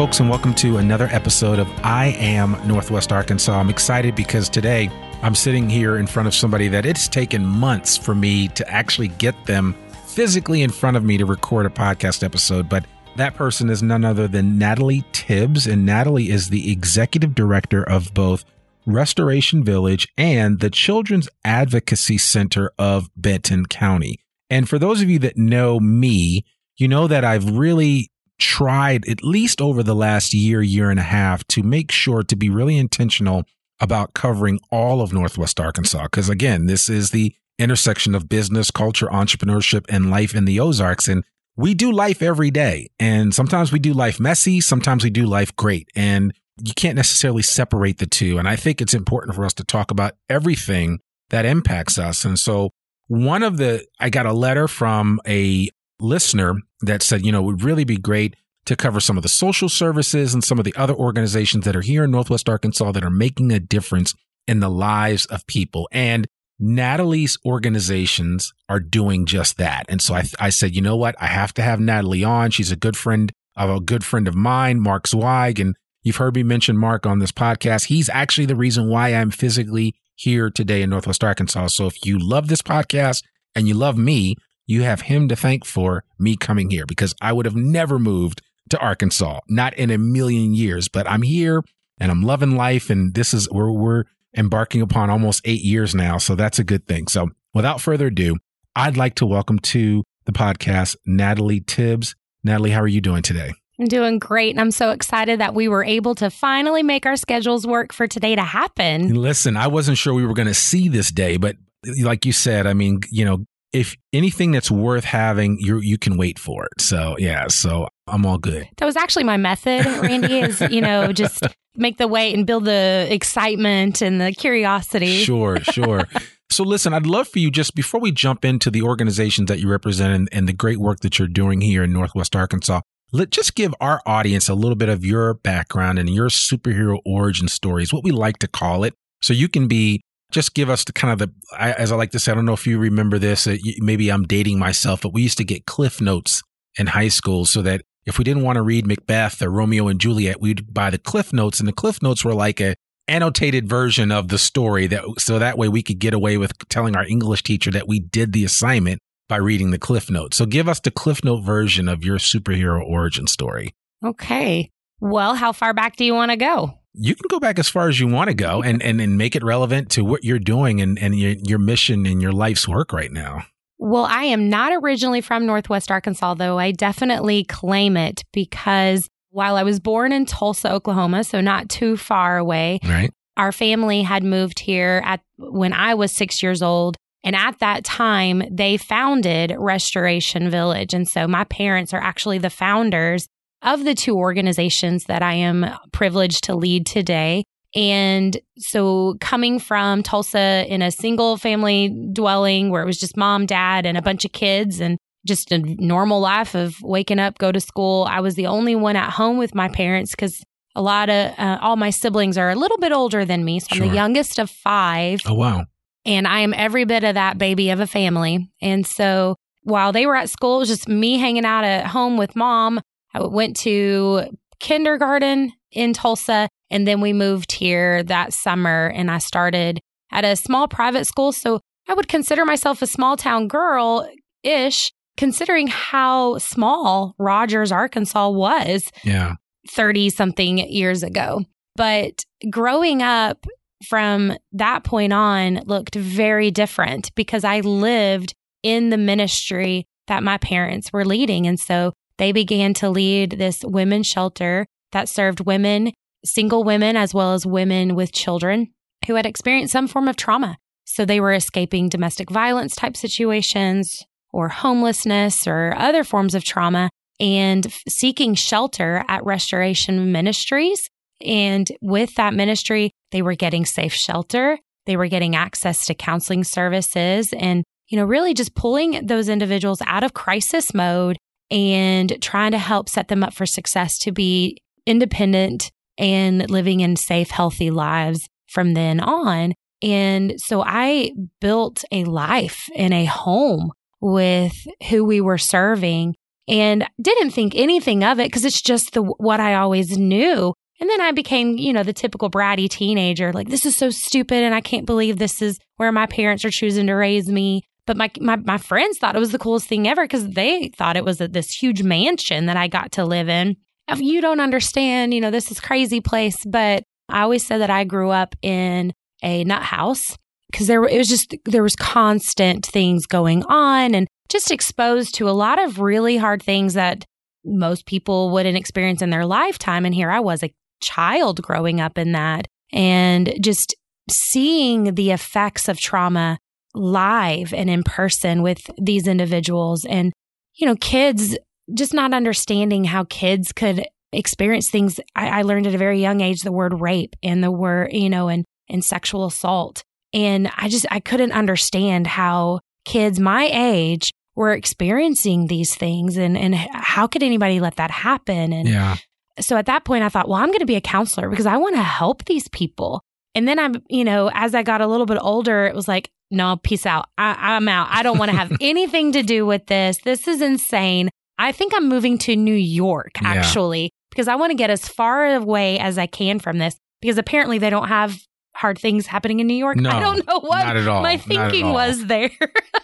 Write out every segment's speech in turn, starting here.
Folks, and welcome to another episode of I Am Northwest Arkansas. I'm excited because today I'm sitting here in front of somebody that it's taken months for me to actually get them physically in front of me to record a podcast episode. But that person is none other than Natalie Tibbs, and Natalie is the executive director of both Restoration Village and the Children's Advocacy Center of Benton County. And for those of you that know me, you know that I've really tried at least over the last year, year and a half to make sure to be really intentional about covering all of Northwest Arkansas. Because again, this is the intersection of business, culture, entrepreneurship, and life in the Ozarks. And we do life every day. And sometimes we do life messy, sometimes we do life great. And you can't necessarily separate the two. And I think it's important for us to talk about everything that impacts us. And so one of the, I got a letter from a listener that said, you know, it would really be great to cover some of the social services and some of the other organizations that are here in Northwest Arkansas that are making a difference in the lives of people. And Natalie's organizations are doing just that. And so I, I said, you know what? I have to have Natalie on. She's a good friend of a good friend of mine, Mark Zweig. And you've heard me mention Mark on this podcast. He's actually the reason why I'm physically here today in Northwest Arkansas. So if you love this podcast and you love me, you have him to thank for me coming here because I would have never moved to Arkansas, not in a million years, but I'm here and I'm loving life. And this is where we're embarking upon almost eight years now. So that's a good thing. So without further ado, I'd like to welcome to the podcast Natalie Tibbs. Natalie, how are you doing today? I'm doing great. And I'm so excited that we were able to finally make our schedules work for today to happen. Listen, I wasn't sure we were going to see this day, but like you said, I mean, you know, if anything that's worth having, you you can wait for it. So yeah, so I'm all good. That was actually my method, Randy, is, you know, just make the wait and build the excitement and the curiosity. Sure, sure. so listen, I'd love for you just before we jump into the organizations that you represent and, and the great work that you're doing here in Northwest Arkansas, let just give our audience a little bit of your background and your superhero origin stories, what we like to call it. So you can be just give us the kind of the, I, as I like to say, I don't know if you remember this, uh, maybe I'm dating myself, but we used to get cliff notes in high school so that if we didn't want to read Macbeth or Romeo and Juliet, we'd buy the cliff notes and the cliff notes were like a annotated version of the story that so that way we could get away with telling our English teacher that we did the assignment by reading the cliff notes. So give us the cliff note version of your superhero origin story. Okay. Well, how far back do you want to go? You can go back as far as you want to go and, and, and make it relevant to what you're doing and, and your, your mission and your life's work right now. Well, I am not originally from Northwest Arkansas, though I definitely claim it because while I was born in Tulsa, Oklahoma, so not too far away, right. our family had moved here at when I was six years old and at that time, they founded Restoration Village. And so my parents are actually the founders of the two organizations that I am privileged to lead today. And so coming from Tulsa in a single family dwelling where it was just mom, dad, and a bunch of kids and just a normal life of waking up, go to school. I was the only one at home with my parents because a lot of uh, all my siblings are a little bit older than me. So I'm the youngest of five. Oh, wow. And I am every bit of that baby of a family. And so while they were at school, it was just me hanging out at home with mom. I went to kindergarten in Tulsa. And then we moved here that summer and I started at a small private school. So I would consider myself a small town girl ish, considering how small Rogers, Arkansas was. Yeah. 30 something years ago. But growing up from that point on looked very different because I lived in the ministry that my parents were leading. And so they began to lead this women's shelter that served women, single women, as well as women with children who had experienced some form of trauma. So they were escaping domestic violence type situations or homelessness or other forms of trauma and seeking shelter at Restoration Ministries and with that ministry, they were getting safe shelter. They were getting access to counseling services and, you know, really just pulling those individuals out of crisis mode and trying to help set them up for success to be independent and living in safe, healthy lives from then on. And so I built a life in a home with who we were serving and didn't think anything of it because it's just the what I always knew. And then I became, you know, the typical bratty teenager, like, this is so stupid. And I can't believe this is where my parents are choosing to raise me. But my, my, my friends thought it was the coolest thing ever because they thought it was this huge mansion that I got to live in. You don't understand, you know, this is crazy place. But I always said that I grew up in a nut house because there it was just there was constant things going on and just exposed to a lot of really hard things that most people wouldn't experience in their lifetime and here I was a child growing up in that and just seeing the effects of trauma live and in person with these individuals. And you know kids just not understanding how kids could experience things. I, I, learned at a very young age the word rape and the word you know and and sexual assault. And i just i couldn't understand how kids my age were experiencing these things and and how could anybody let that happen? And yeah. so at that point, I thought, well, I'm going to be a counselor because I want to help these people. And then I'm, you know, as I got a little bit older, it was like, no, peace out. I, am out. I don't want to have anything to do with this. This is insane. I think I'm moving to New York actually yeah. because I want to get as far away as I can from this because apparently they don't have hard things happening in New York. No, I don't know what my thinking was there.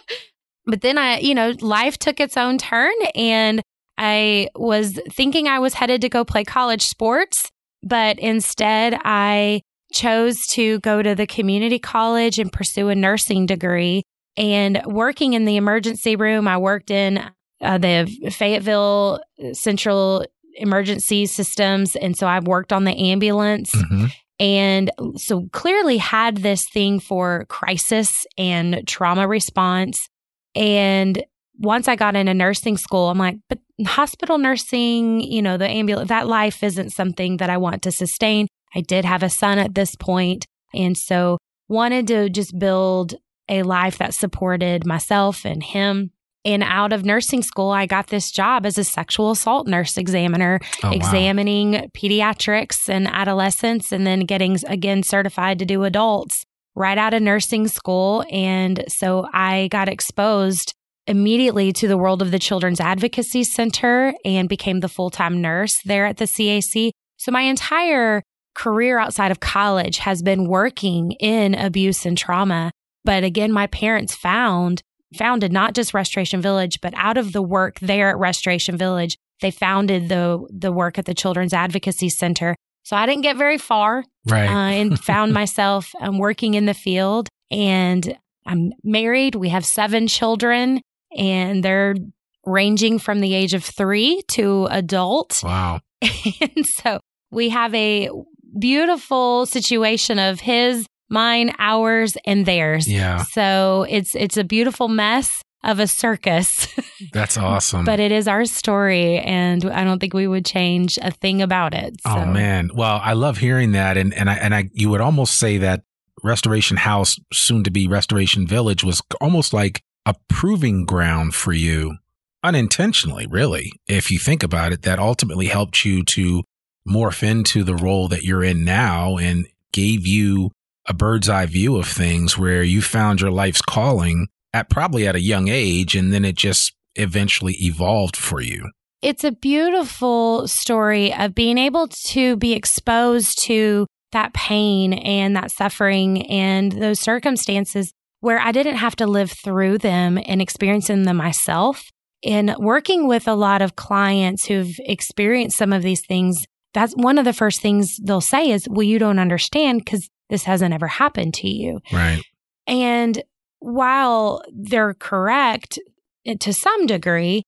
but then I, you know, life took its own turn and I was thinking I was headed to go play college sports, but instead I chose to go to the community college and pursue a nursing degree. And working in the emergency room, I worked in uh, the Fayetteville Central Emergency Systems. And so I've worked on the ambulance. Mm-hmm. And so clearly had this thing for crisis and trauma response. And once I got into nursing school, I'm like, but hospital nursing, you know, the ambulance, that life isn't something that I want to sustain. I did have a son at this point, And so wanted to just build a life that supported myself and him. And out of nursing school, I got this job as a sexual assault nurse examiner, Oh, wow. examining pediatrics and adolescents, and then getting again certified to do adults right out of nursing school. And so I got exposed immediately to the world of the Children's Advocacy Center and became the full time nurse there at the CAC. So my entire career outside of college has been working in abuse and trauma. But again, my parents found founded not just Restoration Village, but out of the work there at Restoration Village, they founded the the work at the Children's Advocacy Center. So I didn't get very far Right. uh, and found myself um, working in the field. And I'm married. We have seven children, and they're ranging from the age of three to adult. wow. and so we have a beautiful situation of his, mine, ours, and theirs. Yeah. So it's it's a beautiful mess of a circus, That's awesome. but it is our story, and I don't think we would change a thing about it. Oh man. Well, I love hearing that and and I and I you would almost say that Restoration House soon to be Restoration Village was almost like a proving ground for you unintentionally, really. If you think about it, that ultimately helped you to morph into the role that you're in now and gave you a bird's eye view of things where you found your life's calling at probably at a young age and then it just eventually evolved for you. it's a beautiful story of being able to be exposed to that pain and that suffering and those circumstances where I didn't have to live through them and experiencing them myself. In working with a lot of clients who've experienced some of these things, that's one of the first things they'll say is, Well, you don't understand because this hasn't ever happened to you. Right. And while they're correct eh, to some degree,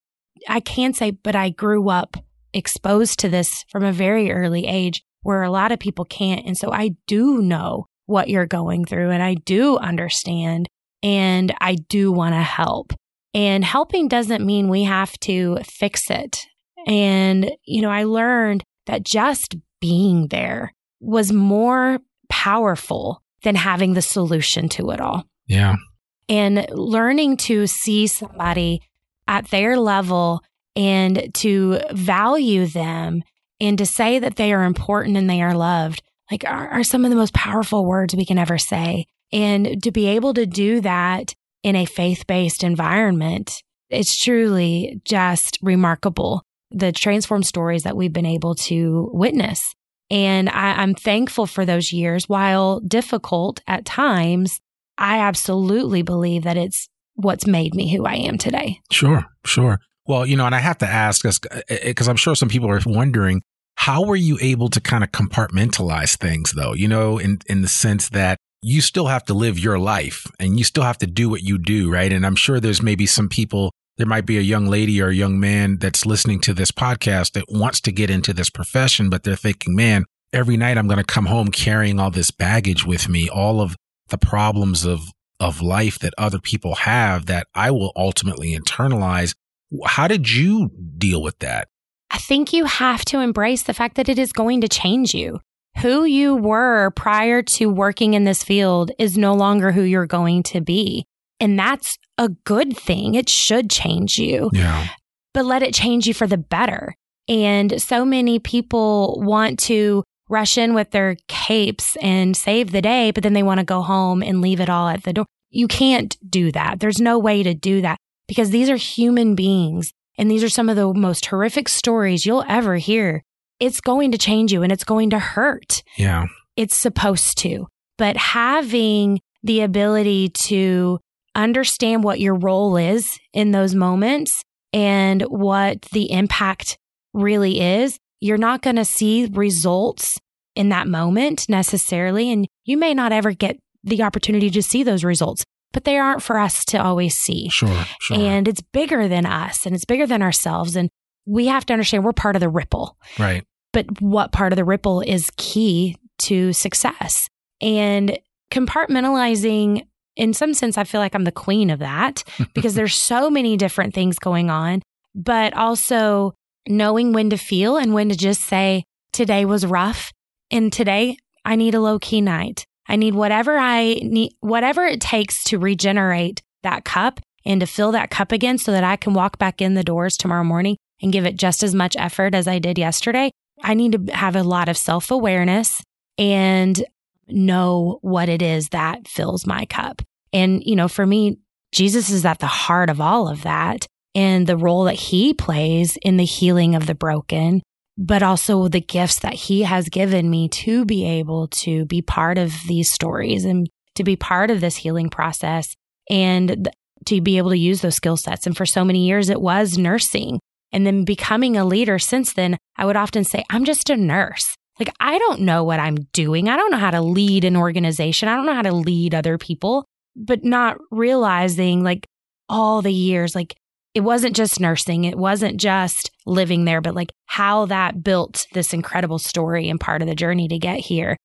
I can say, but I grew up exposed to this from a very early age where a lot of people can't. And so I do know what you're going through and I do understand and I do want to help. And helping doesn't mean we have to fix it. And, you know, I learned that just being there was more powerful than having the solution to it all. Yeah. and learning to see somebody at their level and to value them and to say that they are important and they are loved like are, are some of the most powerful words we can ever say. And to be able to do that in a faith-based environment it's truly just remarkable the transform stories that we've been able to witness and I, i'm thankful for those years while difficult at times I absolutely believe that it's what's made me who I am today. Sure, sure. Well, you know, and I have to ask us uh, uh, because I'm sure some people are wondering how were you able to kind of compartmentalize things, though? You know, in in the sense that you still have to live your life and you still have to do what you do, right? And I'm sure there's maybe some people. There might be a young lady or a young man that's listening to this podcast that wants to get into this profession, but they're thinking, man, every night I'm going to come home carrying all this baggage with me, all of the problems of of life that other people have that I will ultimately internalize. How did you deal with that? I think you have to embrace the fact that it is going to change you. Who you were prior to working in this field is no longer who you're going to be. And that's a good thing. It should change you. Yeah. but let it change you for the better. And so many people want to rush in with their capes and save the day, but then they want to go home and leave it all at the door. You can't do that. There's no way to do that because these are human beings and these are some of the most horrific stories you'll ever hear. It's going to change you and it's going to hurt Yeah. it's supposed to. But having the ability to understand what your role is in those moments and what the impact really is, you're not going to see results in that moment necessarily. And you may not ever get the opportunity to see those results, but they aren't for us to always see. Sure. Sure. And it's bigger than us and it's bigger than ourselves. And we have to understand we're part of the ripple right. but what part of the ripple is key to success and compartmentalizing in some sense i feel like i'm the queen of that because there's so many different things going on but also knowing when to feel and when to just say, today was rough and today I need a low key night. I need whatever I need, whatever it takes to regenerate that cup and to fill that cup again so that I can walk back in the doors tomorrow morning and give it just as much effort as I did yesterday. I need to have a lot of self awareness and know what it is that fills my cup. And, you know, for me, Jesus is at the heart of all of that and the role that he plays in the healing of the broken, but also the gifts that he has given me to be able to be part of these stories and to be part of this healing process and to be able to use those skill sets. And for so many years, it was nursing. And then becoming a leader since then, I would often say, I'm just a nurse. Like, I don't know what I'm doing. I don't know how to lead an organization. I don't know how to lead other people, but not realizing like all the years, like it wasn't just nursing, it wasn't just living there, but like how that built this incredible story and part of the journey to get here.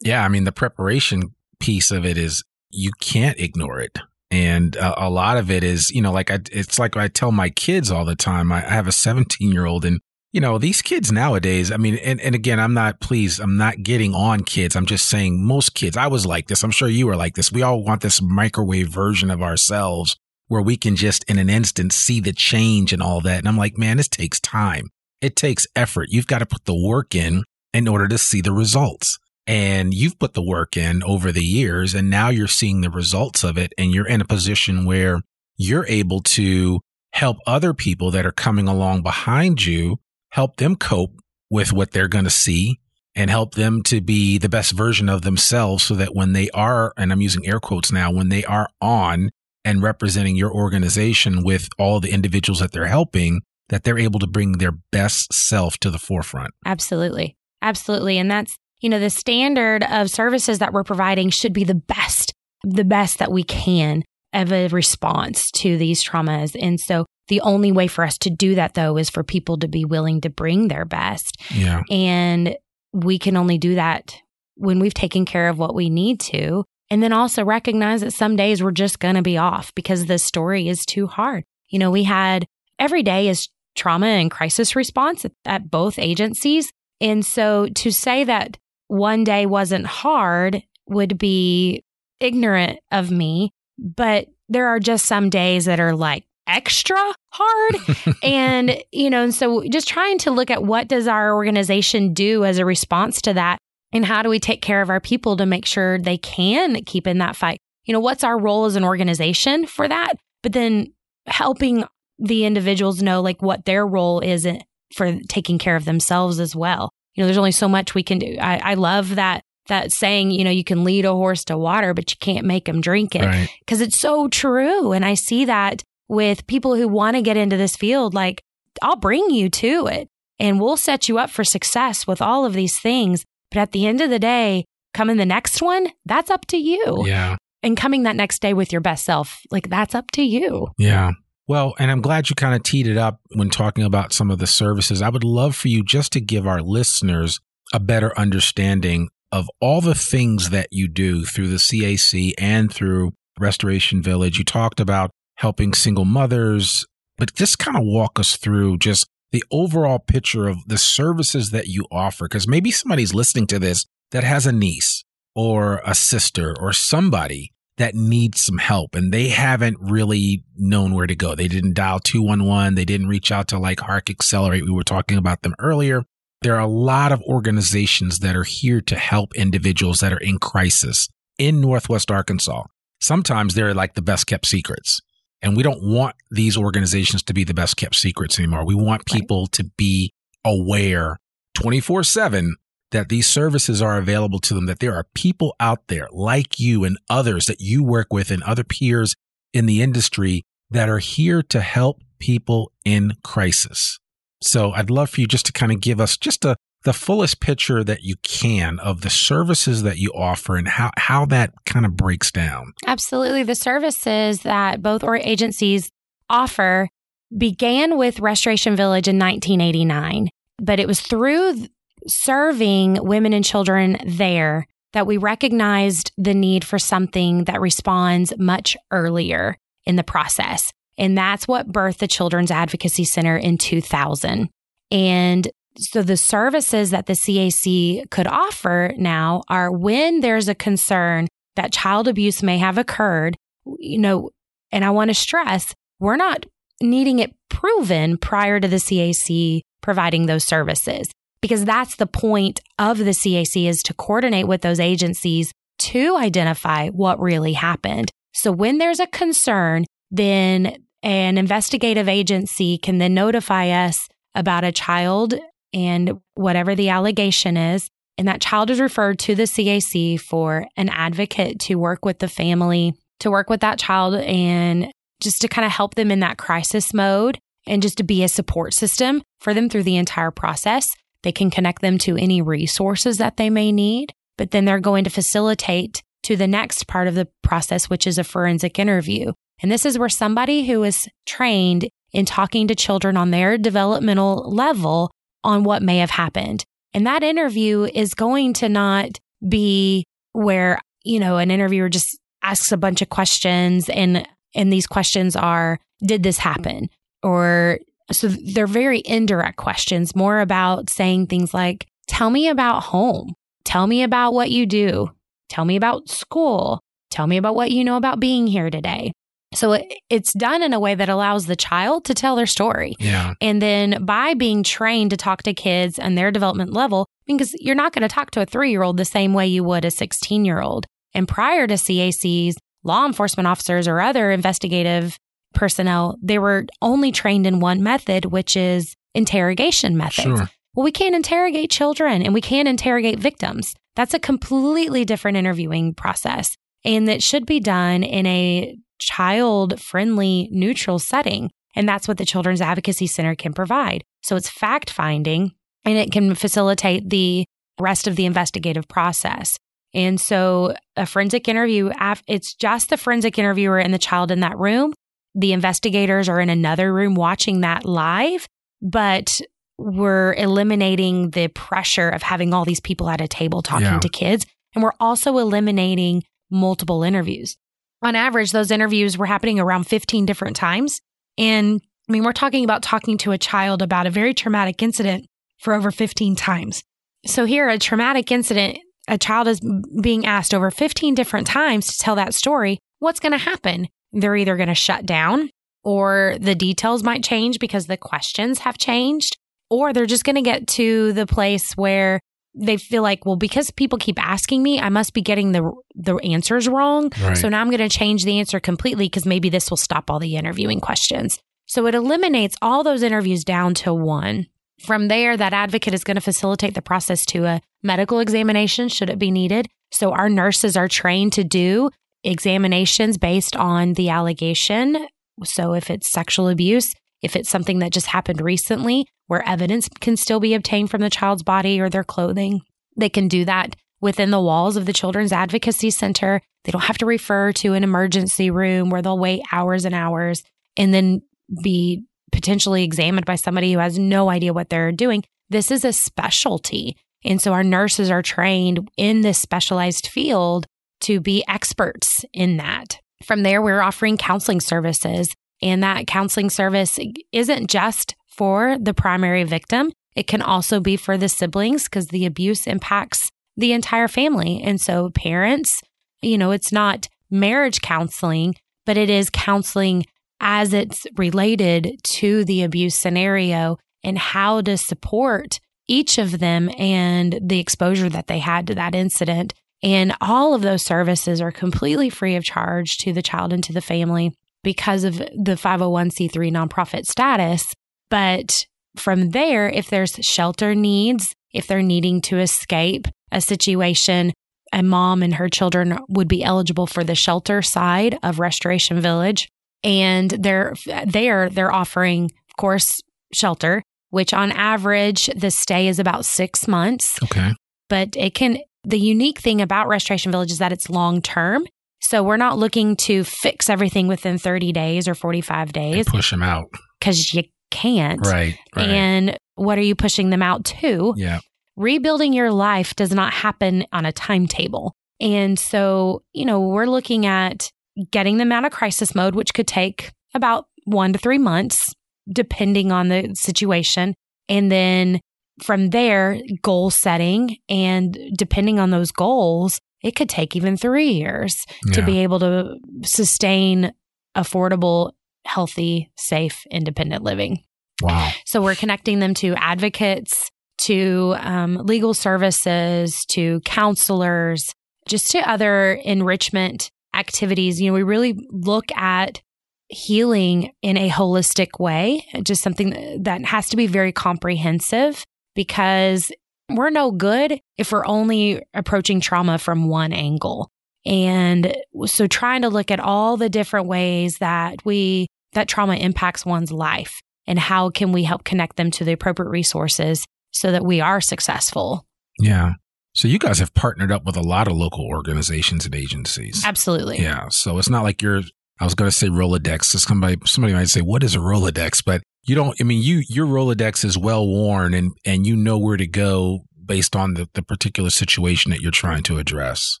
Yeah. I mean, the preparation piece of it is you can't ignore it. And uh, a lot of it is, you know, like I, it's like I tell my kids all the time. I, I have a 17 year old and you know, these kids nowadays, I mean, and, and again, I'm not, please, I'm not getting on kids. I'm just saying most kids, I was like this. I'm sure you were like this. We all want this microwave version of ourselves where we can just in an instant see the change and all that. And I'm like, man, this takes time. It takes effort. You've got to put the work in in order to see the results. And you've put the work in over the years and now you're seeing the results of it. And you're in a position where you're able to help other people that are coming along behind you help them cope with what they're going to see and help them to be the best version of themselves so that when they are, and I'm using air quotes now, when they are on and representing your organization with all the individuals that they're helping, that they're able to bring their best self to the forefront. Absolutely. Absolutely. And that's, you know, the standard of services that we're providing should be the best, the best that we can of a response to these traumas. And so the only way for us to do that, though, is for people to be willing to bring their best. Yeah. And we can only do that when we've taken care of what we need to. And then also recognize that some days we're just going to be off because the story is too hard. You know, we had every day is trauma and crisis response at, at both agencies. And so to say that one day wasn't hard would be ignorant of me. But there are just some days that are like extra hard. And you know and so just trying to look at what does our organization do as a response to that and how do we take care of our people to make sure they can keep in that fight? You know what's our role as an organization for that? But then helping the individuals know like what their role is for taking care of themselves as well. You know there's only so much we can do. I, I love that that saying, you know, you can lead a horse to water, but you can't make him drink it. Because right. it's so true. And I see that with people who want to get into this field, like, I'll bring you to it and we'll set you up for success with all of these things. But at the end of the day, coming the next one, that's up to you. Yeah. And coming that next day with your best self, like, that's up to you. Yeah. Well, and I'm glad you kind of teed it up when talking about some of the services. I would love for you just to give our listeners a better understanding of all the things that you do through the CAC and through Restoration Village. You talked about helping single mothers, but just kind of walk us through just the overall picture of the services that you offer. Because maybe somebody's listening to this that has a niece or a sister or somebody that needs some help and they haven't really known where to go. They didn't dial 211. They didn't reach out to like Hark Accelerate. We were talking about them earlier. There are a lot of organizations that are here to help individuals that are in crisis in Northwest Arkansas. Sometimes they're like the best kept secrets. And we don't want these organizations to be the best kept secrets anymore. We want people right. to be aware 24 7 that these services are available to them, that there are people out there like you and others that you work with and other peers in the industry that are here to help people in crisis. So I'd love for you just to kind of give us just a, the fullest picture that you can of the services that you offer and how, how that kind of breaks down. Absolutely. The services that both or agencies offer began with Restoration Village in 1989, but it was through serving women and children there that we recognized the need for something that responds much earlier in the process. And that's what birthed the Children's Advocacy Center in 2000. And so the services that the CAC could offer now are when there's a concern that child abuse may have occurred, you know, and I want to stress, we're not needing it proven prior to the CAC providing those services because that's the point of the CAC is to coordinate with those agencies to identify what really happened. So when there's a concern, then an investigative agency can then notify us about a child and whatever the allegation is. And that child is referred to the CAC for an advocate to work with the family, to work with that child and just to kind of help them in that crisis mode and just to be a support system for them through the entire process. They can connect them to any resources that they may need, but then they're going to facilitate to the next part of the process, which is a forensic interview. And this is where somebody who is trained in talking to children on their developmental level on what may have happened. And that interview is going to not be where, you know, an interviewer just asks a bunch of questions and and these questions are did this happen? Or so they're very indirect questions more about saying things like tell me about home. Tell me about what you do. Tell me about school. Tell me about what you know about being here today so it's done in a way that allows the child to tell their story. Yeah. And then by being trained to talk to kids and their development level, because you're not going to talk to a three year old the same way you would a 16 year old. And prior to CACs, law enforcement officers or other investigative personnel, they were only trained in one method, which is interrogation methods. Sure. Well, we can't interrogate children and we can't interrogate victims. That's a completely different interviewing process. And it should be done in a child friendly, neutral setting. And that's what the Children's Advocacy Center can provide. So it's fact finding and it can facilitate the rest of the investigative process. And so a forensic interview, it's just the forensic interviewer and the child in that room. The investigators are in another room watching that live, but we're eliminating the pressure of having all these people at a table talking yeah. to kids. And we're also eliminating multiple interviews on average, those interviews were happening around 15 different times. And I mean, we're talking about talking to a child about a very traumatic incident for over 15 times. So here, a traumatic incident, a child is being asked over 15 different times to tell that story. What's going to happen? They're either going to shut down or the details might change because the questions have changed, or they're just going to get to the place where they feel like, well, because people keep asking me, I must be getting the the answers wrong. Right. So now I'm going to change the answer completely because maybe this will stop all the interviewing questions. So it eliminates all those interviews down to one. From there, that advocate is going to facilitate the process to a medical examination should it be needed. So our nurses are trained to do examinations based on the allegation. So if it's sexual abuse, if it's something that just happened recently, where evidence can still be obtained from the child's body or their clothing, they can do that within the walls of the Children's Advocacy Center. They don't have to refer to an emergency room where they'll wait hours and hours and then be potentially examined by somebody who has no idea what they're doing. This is a specialty. And so our nurses are trained in this specialized field to be experts in that. From there, we're offering counseling services and that counseling service isn't just for the primary victim. It can also be for the siblings because the abuse impacts the entire family. And so parents, you know, it's not marriage counseling, but it is counseling as it's related to the abuse scenario and how to support each of them and the exposure that they had to that incident. And all of those services are completely free of charge to the child and to the family because of the 501c3 nonprofit status. But from there, if there's shelter needs, if they're needing to escape a situation, a mom and her children would be eligible for the shelter side of Restoration Village. And they're there, they're offering, of course, shelter, which on average, the stay is about six months. Okay. But it can, the unique thing about Restoration Village is that it's long term. So we're not looking to fix everything within 30 days or 45 days. And push them out. Because you can't. Right, right. And what are you pushing them out to? Yeah. Rebuilding your life does not happen on a timetable. And so, you know, we're looking at getting them out of crisis mode, which could take about one to three months, depending on the situation. And then from there, goal setting. And depending on those goals, it could take even three years yeah. to be able to sustain affordable, healthy, safe, independent living. Wow. So we're connecting them to advocates, to um, legal services, to counselors, just to other enrichment activities. You know, we really look at healing in a holistic way, just something that has to be very comprehensive because we're no good if we're only approaching trauma from one angle. And so trying to look at all the different ways that we, that trauma impacts one's life and how can we help connect them to the appropriate resources so that we are successful. Yeah. So you guys have partnered up with a lot of local organizations and agencies. Absolutely. Yeah. So it's not like you're I was going to say Rolodex. Somebody somebody might say what is a Rolodex, but you don't I mean you your Rolodex is well worn and and you know where to go based on the, the particular situation that you're trying to address.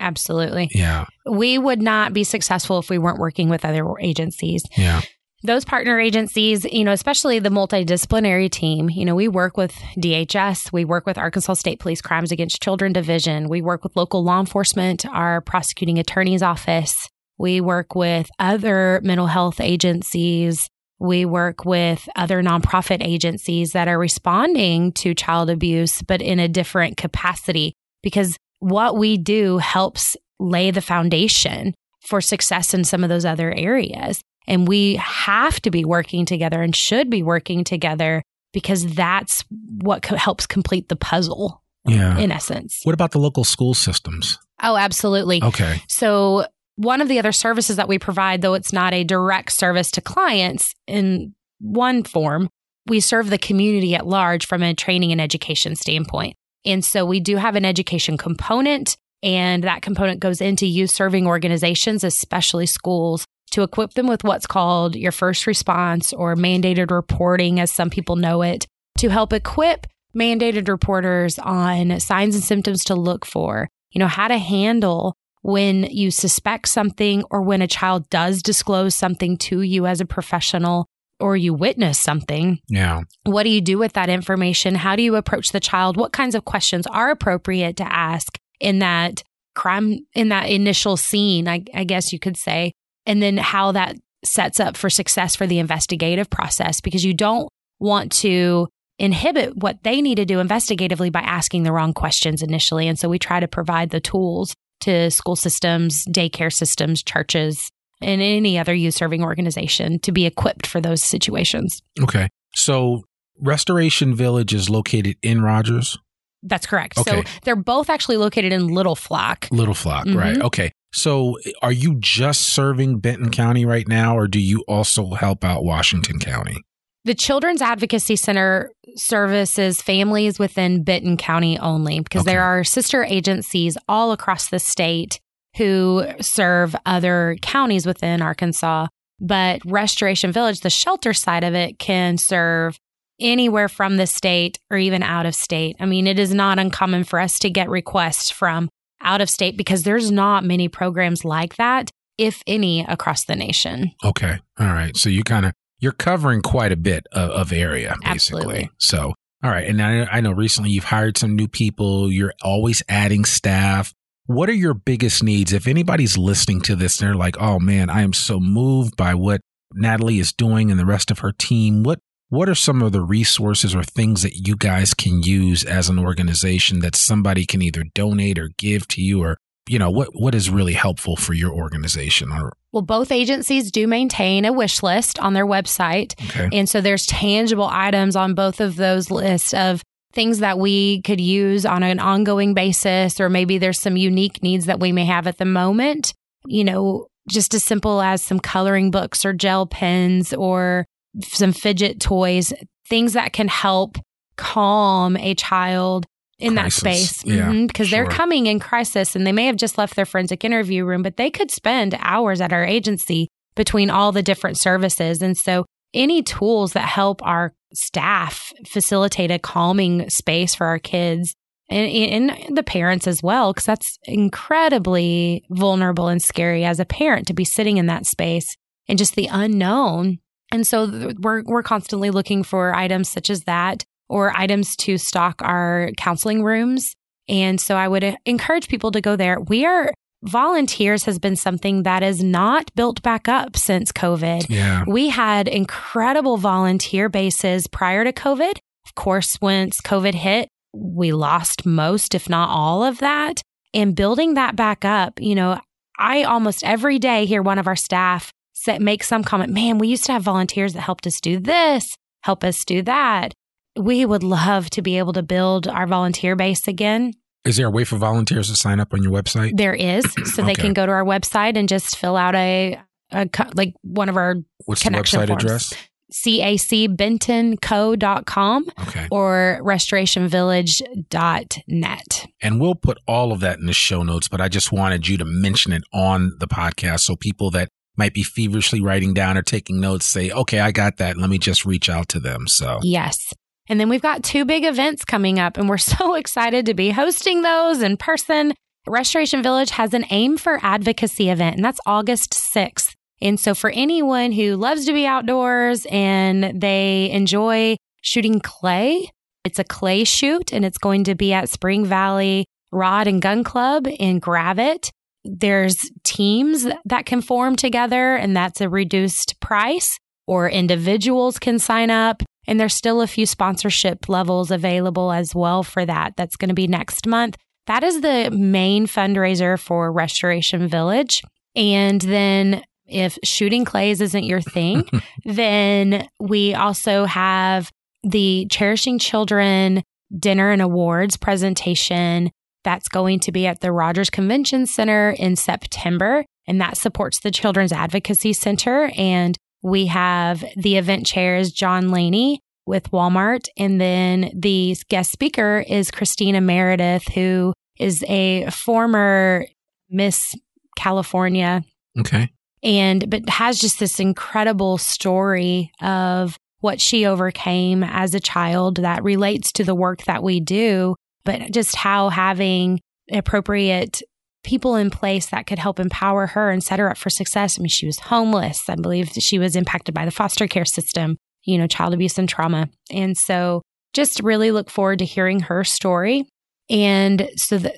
Absolutely. Yeah. We would not be successful if we weren't working with other agencies. Yeah. Those partner agencies, you know, especially the multidisciplinary team, you know, we work with DHS, we work with Arkansas State Police Crimes Against Children Division, we work with local law enforcement, our prosecuting attorney's office, we work with other mental health agencies, we work with other nonprofit agencies that are responding to child abuse, but in a different capacity because what we do helps lay the foundation for success in some of those other areas. And we have to be working together and should be working together because that's what co- helps complete the puzzle. Yeah. In essence. What about the local school systems? Oh, absolutely. Okay. So one of the other services that we provide, though it's not a direct service to clients in one form, we serve the community at large from a training and education standpoint. And so we do have an education component, and that component goes into youth serving organizations, especially schools, to equip them with what's called your first response or mandated reporting, as some people know it, to help equip mandated reporters on signs and symptoms to look for, you know, how to handle when you suspect something or when a child does disclose something to you as a professional or you witness something. Yeah. What do you do with that information? How do you approach the child? What kinds of questions are appropriate to ask in that crime, in that initial scene, I, I guess you could say, and then how that sets up for success for the investigative process because you don't want to inhibit what they need to do investigatively by asking the wrong questions initially. And so we try to provide the tools to school systems, daycare systems, churches, and any other youth serving organization to be equipped for those situations. Okay. So Restoration Village is located in Rogers? That's correct. Okay. So they're both actually located in Little Flock. Little Flock, mm-hmm. right. Okay. So are you just serving Benton County right now, or do you also help out Washington County? The Children's Advocacy Center services families within Benton County only because okay. there are sister agencies all across the state who serve other counties within Arkansas. But Restoration Village, the shelter side of it, can serve anywhere from the state or even out of state. I mean, it is not uncommon for us to get requests from out of state because there's not many programs like that, if any, across the nation. Okay. All right. So you kind of you're covering quite a bit of, of area, basically. Absolutely. So, all right. And I, I know recently you've hired some new people. You're always adding staff. What are your biggest needs? If anybody's listening to this, they're like, "Oh man, I am so moved by what Natalie is doing and the rest of her team." What what are some of the resources or things that you guys can use as an organization that somebody can either donate or give to you or you know what what is really helpful for your organization or well both agencies do maintain a wish list on their website okay. and so there's tangible items on both of those lists of things that we could use on an ongoing basis or maybe there's some unique needs that we may have at the moment you know just as simple as some coloring books or gel pens or some fidget toys things that can help calm a child in crisis. that space yeah, mm-hmm, because sure. they're coming in crisis and they may have just left their forensic interview room, but they could spend hours at our agency between all the different services. And so any tools that help our staff facilitate a calming space for our kids and, and the parents as well, because that's incredibly vulnerable and scary as a parent to be sitting in that space and just the unknown And so we're, we're constantly looking for items such as that or items to stock our counseling rooms. And so I would uh, encourage people to go there. We are volunteers has been something that is not built back up since COVID. Yeah. We had incredible volunteer bases prior to COVID. Of course, once COVID hit, we lost most, if not all of that. And building that back up, you know, I almost every day hear one of our staff say, make some comment, man, we used to have volunteers that helped us do this, help us do that. We would love to be able to build our volunteer base again. Is there a way for volunteers to sign up on your website? There is. So they Okay. can go to our website and just fill out a, a like one of our What's the connection website forms. address? cacbentonco.com Okay. or restorationvillage.net. And we'll put all of that in the show notes, but I just wanted you to mention it on the podcast so people that might be feverishly writing down or taking notes say, okay, I got that. Let me just reach out to them. So, Yes. And then we've got two big events coming up, and we're so excited to be hosting those in person. Restoration Village has an Aim for Advocacy event, and that's August 6th. And so, for anyone who loves to be outdoors and they enjoy shooting clay, it's a clay shoot, and it's going to be at Spring Valley Rod and Gun Club in Gravette. There's teams that can form together, and that's a reduced price, or individuals can sign up. And there's still a few sponsorship levels available as well for that. That's going to be next month. That is the main fundraiser for Restoration Village. And then if shooting clays isn't your thing, then we also have the Cherishing Children Dinner and Awards presentation that's going to be at the Rogers Convention Center in September. And that supports the Children's Advocacy Center. And we have the event chair is John Laney with Walmart. And then the guest speaker is Christina Meredith, who is a former Miss California okay. and but has just this incredible story of what she overcame as a child that relates to the work that we do but just how having appropriate people in place that could help empower her and set her up for success i mean she was homeless i believe she was impacted by the foster care system you know child abuse and trauma and so just really look forward to hearing her story and so that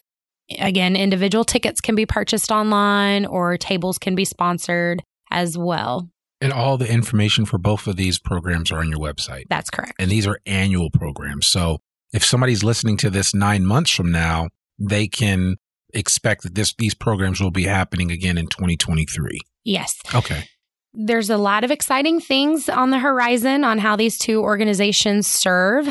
again, individual tickets can be purchased online or tables can be sponsored as well. And all the information for both of these programs are on your website. That's correct. And these are annual programs. So if somebody's listening to this nine months from now, they can expect that this these programs will be happening again in 2023. Yes. Okay. There's a lot of exciting things on the horizon on how these two organizations serve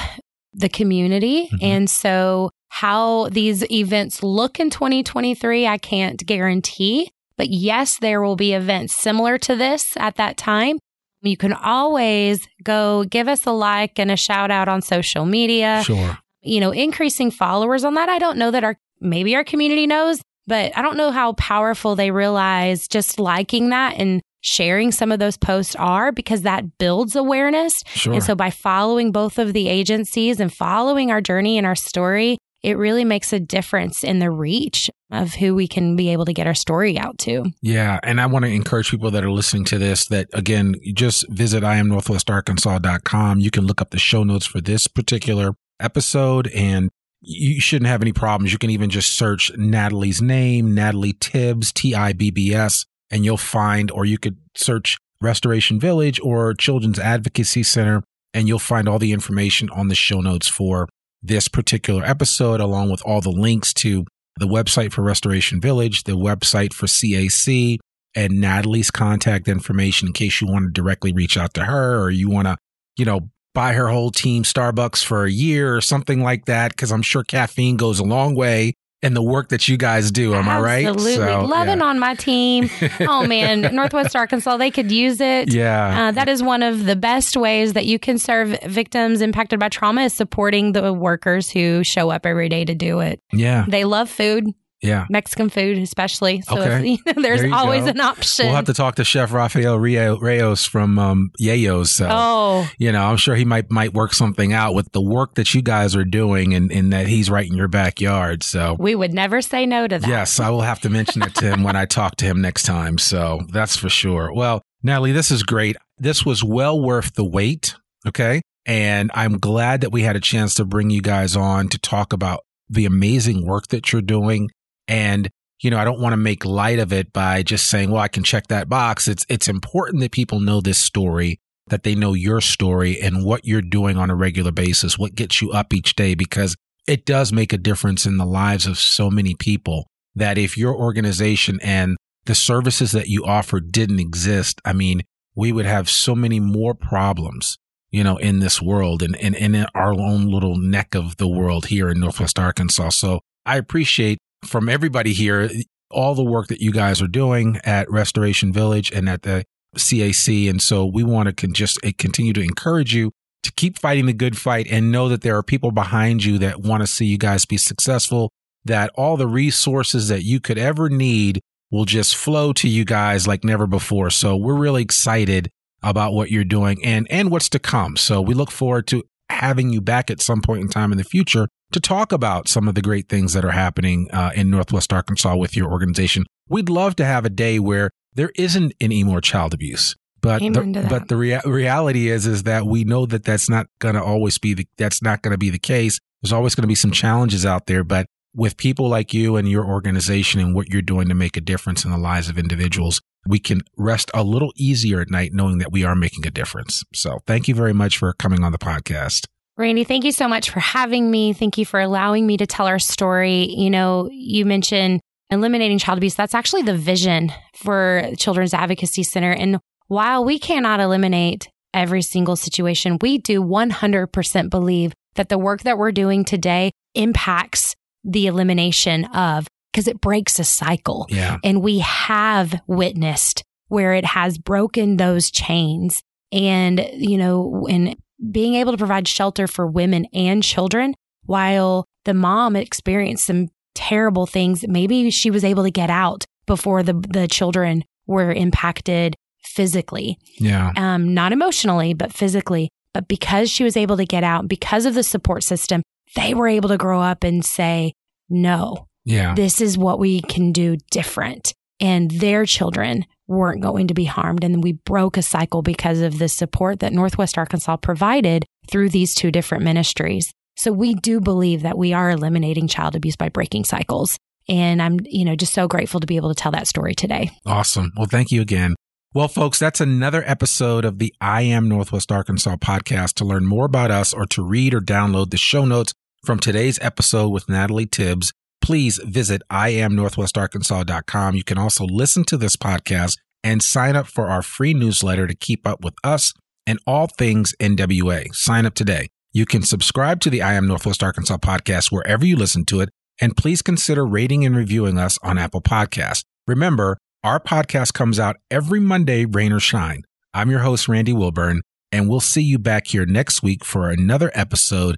the community. Mhm. And so, how these events look in 2023, I can't guarantee. But yes, there will be events similar to this at that time. You can always go give us a like and a shout out on social media. Sure. you know, increasing followers on that. I don't know that our maybe our community knows, but I don't know how powerful they realize just liking that and sharing some of those posts are because that builds awareness. Sure. And so by following both of the agencies and following our journey and our story, it really makes a difference in the reach of who we can be able to get our story out to. Yeah. And I want to encourage people that are listening to this that, again, just visit iamnorthwestarkansas.com. You can look up the show notes for this particular episode and you shouldn't have any problems. You can even just search Natalie's name, Natalie Tibbs, T I B B S, and you'll find, or you could search Restoration Village or Children's Advocacy Center, and you'll find all the information on the show notes for this particular episode, along with all the links to the website for Restoration Village, the website for CAC, and Natalie's contact information in case you want to directly reach out to her or you want to, you know, buy her whole team Starbucks for a year or something like that. Cause I'm sure caffeine goes a long way in the work that you guys do. Am I right? Absolutely. So, Loving yeah. on my team. oh man, Northwest Arkansas, they could use it. Yeah. Uh, that is one of the best ways that you can serve victims impacted by trauma is supporting the workers who show up every day to do it. yeah. They love food, Yeah. Mexican food especially. So Okay. if, there's There always go. an option. We'll have to talk to Chef Rafael Rio- Reyes from um, Yeyo's. So. oh, you know, I'm sure he might might work something out with the work that you guys are doing and, and that he's right in your backyard. So we would never say no to that. yes, I will have to mention it to him when I talk to him next time. So that's for sure. Well, Natalie, this is great. This was well worth the wait. Okay. And I'm glad that we had a chance to bring you guys on to talk about the amazing work that you're doing. And, you know, I don't want to make light of it by just saying, well, I can check that box. It's, it's important that people know this story, that they know your story and what you're doing on a regular basis, what gets you up each day, because it does make a difference in the lives of so many people that if your organization and the services that you offer didn't exist, I mean, we would have so many more problems, you know, in this world and, and, and in our own little neck of the world here in Northwest Arkansas. So I appreciate from everybody here all the work that you guys are doing at Restoration Village and at the CAC. And so we want to con- just uh, continue to encourage you to keep fighting the good fight and know that there are people behind you that want to see you guys be successful, that all the resources that you could ever need will just flow to you guys like never before. So we're really excited about what you're doing and and what's to come. So we look forward to having you back at some point in time in the future to talk about some of the great things that are happening uh, in Northwest Arkansas with your organization. We'd love to have a day where there isn't any more child abuse. But the, but the rea- reality is is that we know that that's not going to always be the that's not going to be the case. There's always going to be some challenges out there, but with people like you and your organization and what you're doing to make a difference in the lives of individuals, we can rest a little easier at night knowing that we are making a difference. So thank you very much for coming on the podcast. Randy, thank you so much for having me. Thank you for allowing me to tell our story. You know, you mentioned eliminating child abuse. That's actually the vision for Children's Advocacy Center. And while we cannot eliminate every single situation, we do 100% believe that the work that we're doing today impacts the elimination of because it breaks a cycle. Yeah. And we have witnessed where it has broken those chains and, you know, and being able to provide shelter for women and children while the mom experienced some terrible things. Maybe she was able to get out before the, the children were impacted physically. Yeah. Um, not emotionally, but physically. But because she was able to get out, because of the support system, they were able to grow up and say, no, yeah, this is what we can do different. And their children weren't going to be harmed. And we broke a cycle because of the support that Northwest Arkansas provided through these two different ministries. So we do believe that we are eliminating child abuse by breaking cycles. And I'm, you know, just so grateful to be able to tell that story today. Awesome. Well, thank you again. Well, folks, that's another episode of the I Am Northwest Arkansas podcast. To learn more about us or to read or download the show notes from today's episode with Natalie Tibbs, please visit iamnorthwestarkansas.com. You can also listen to this podcast and sign up for our free newsletter to keep up with us and all things NWA. Sign up today. You can subscribe to the I Am Northwest Arkansas podcast wherever you listen to it, and please consider rating and reviewing us on Apple Podcasts. Remember, our podcast comes out every Monday, rain or shine. I'm your host, Randy Wilburn, and we'll see you back here next week for another episode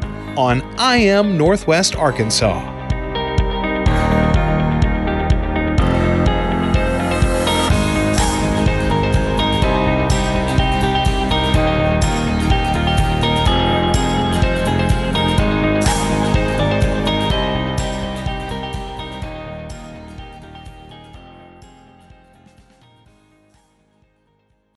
on I Am Northwest Arkansas.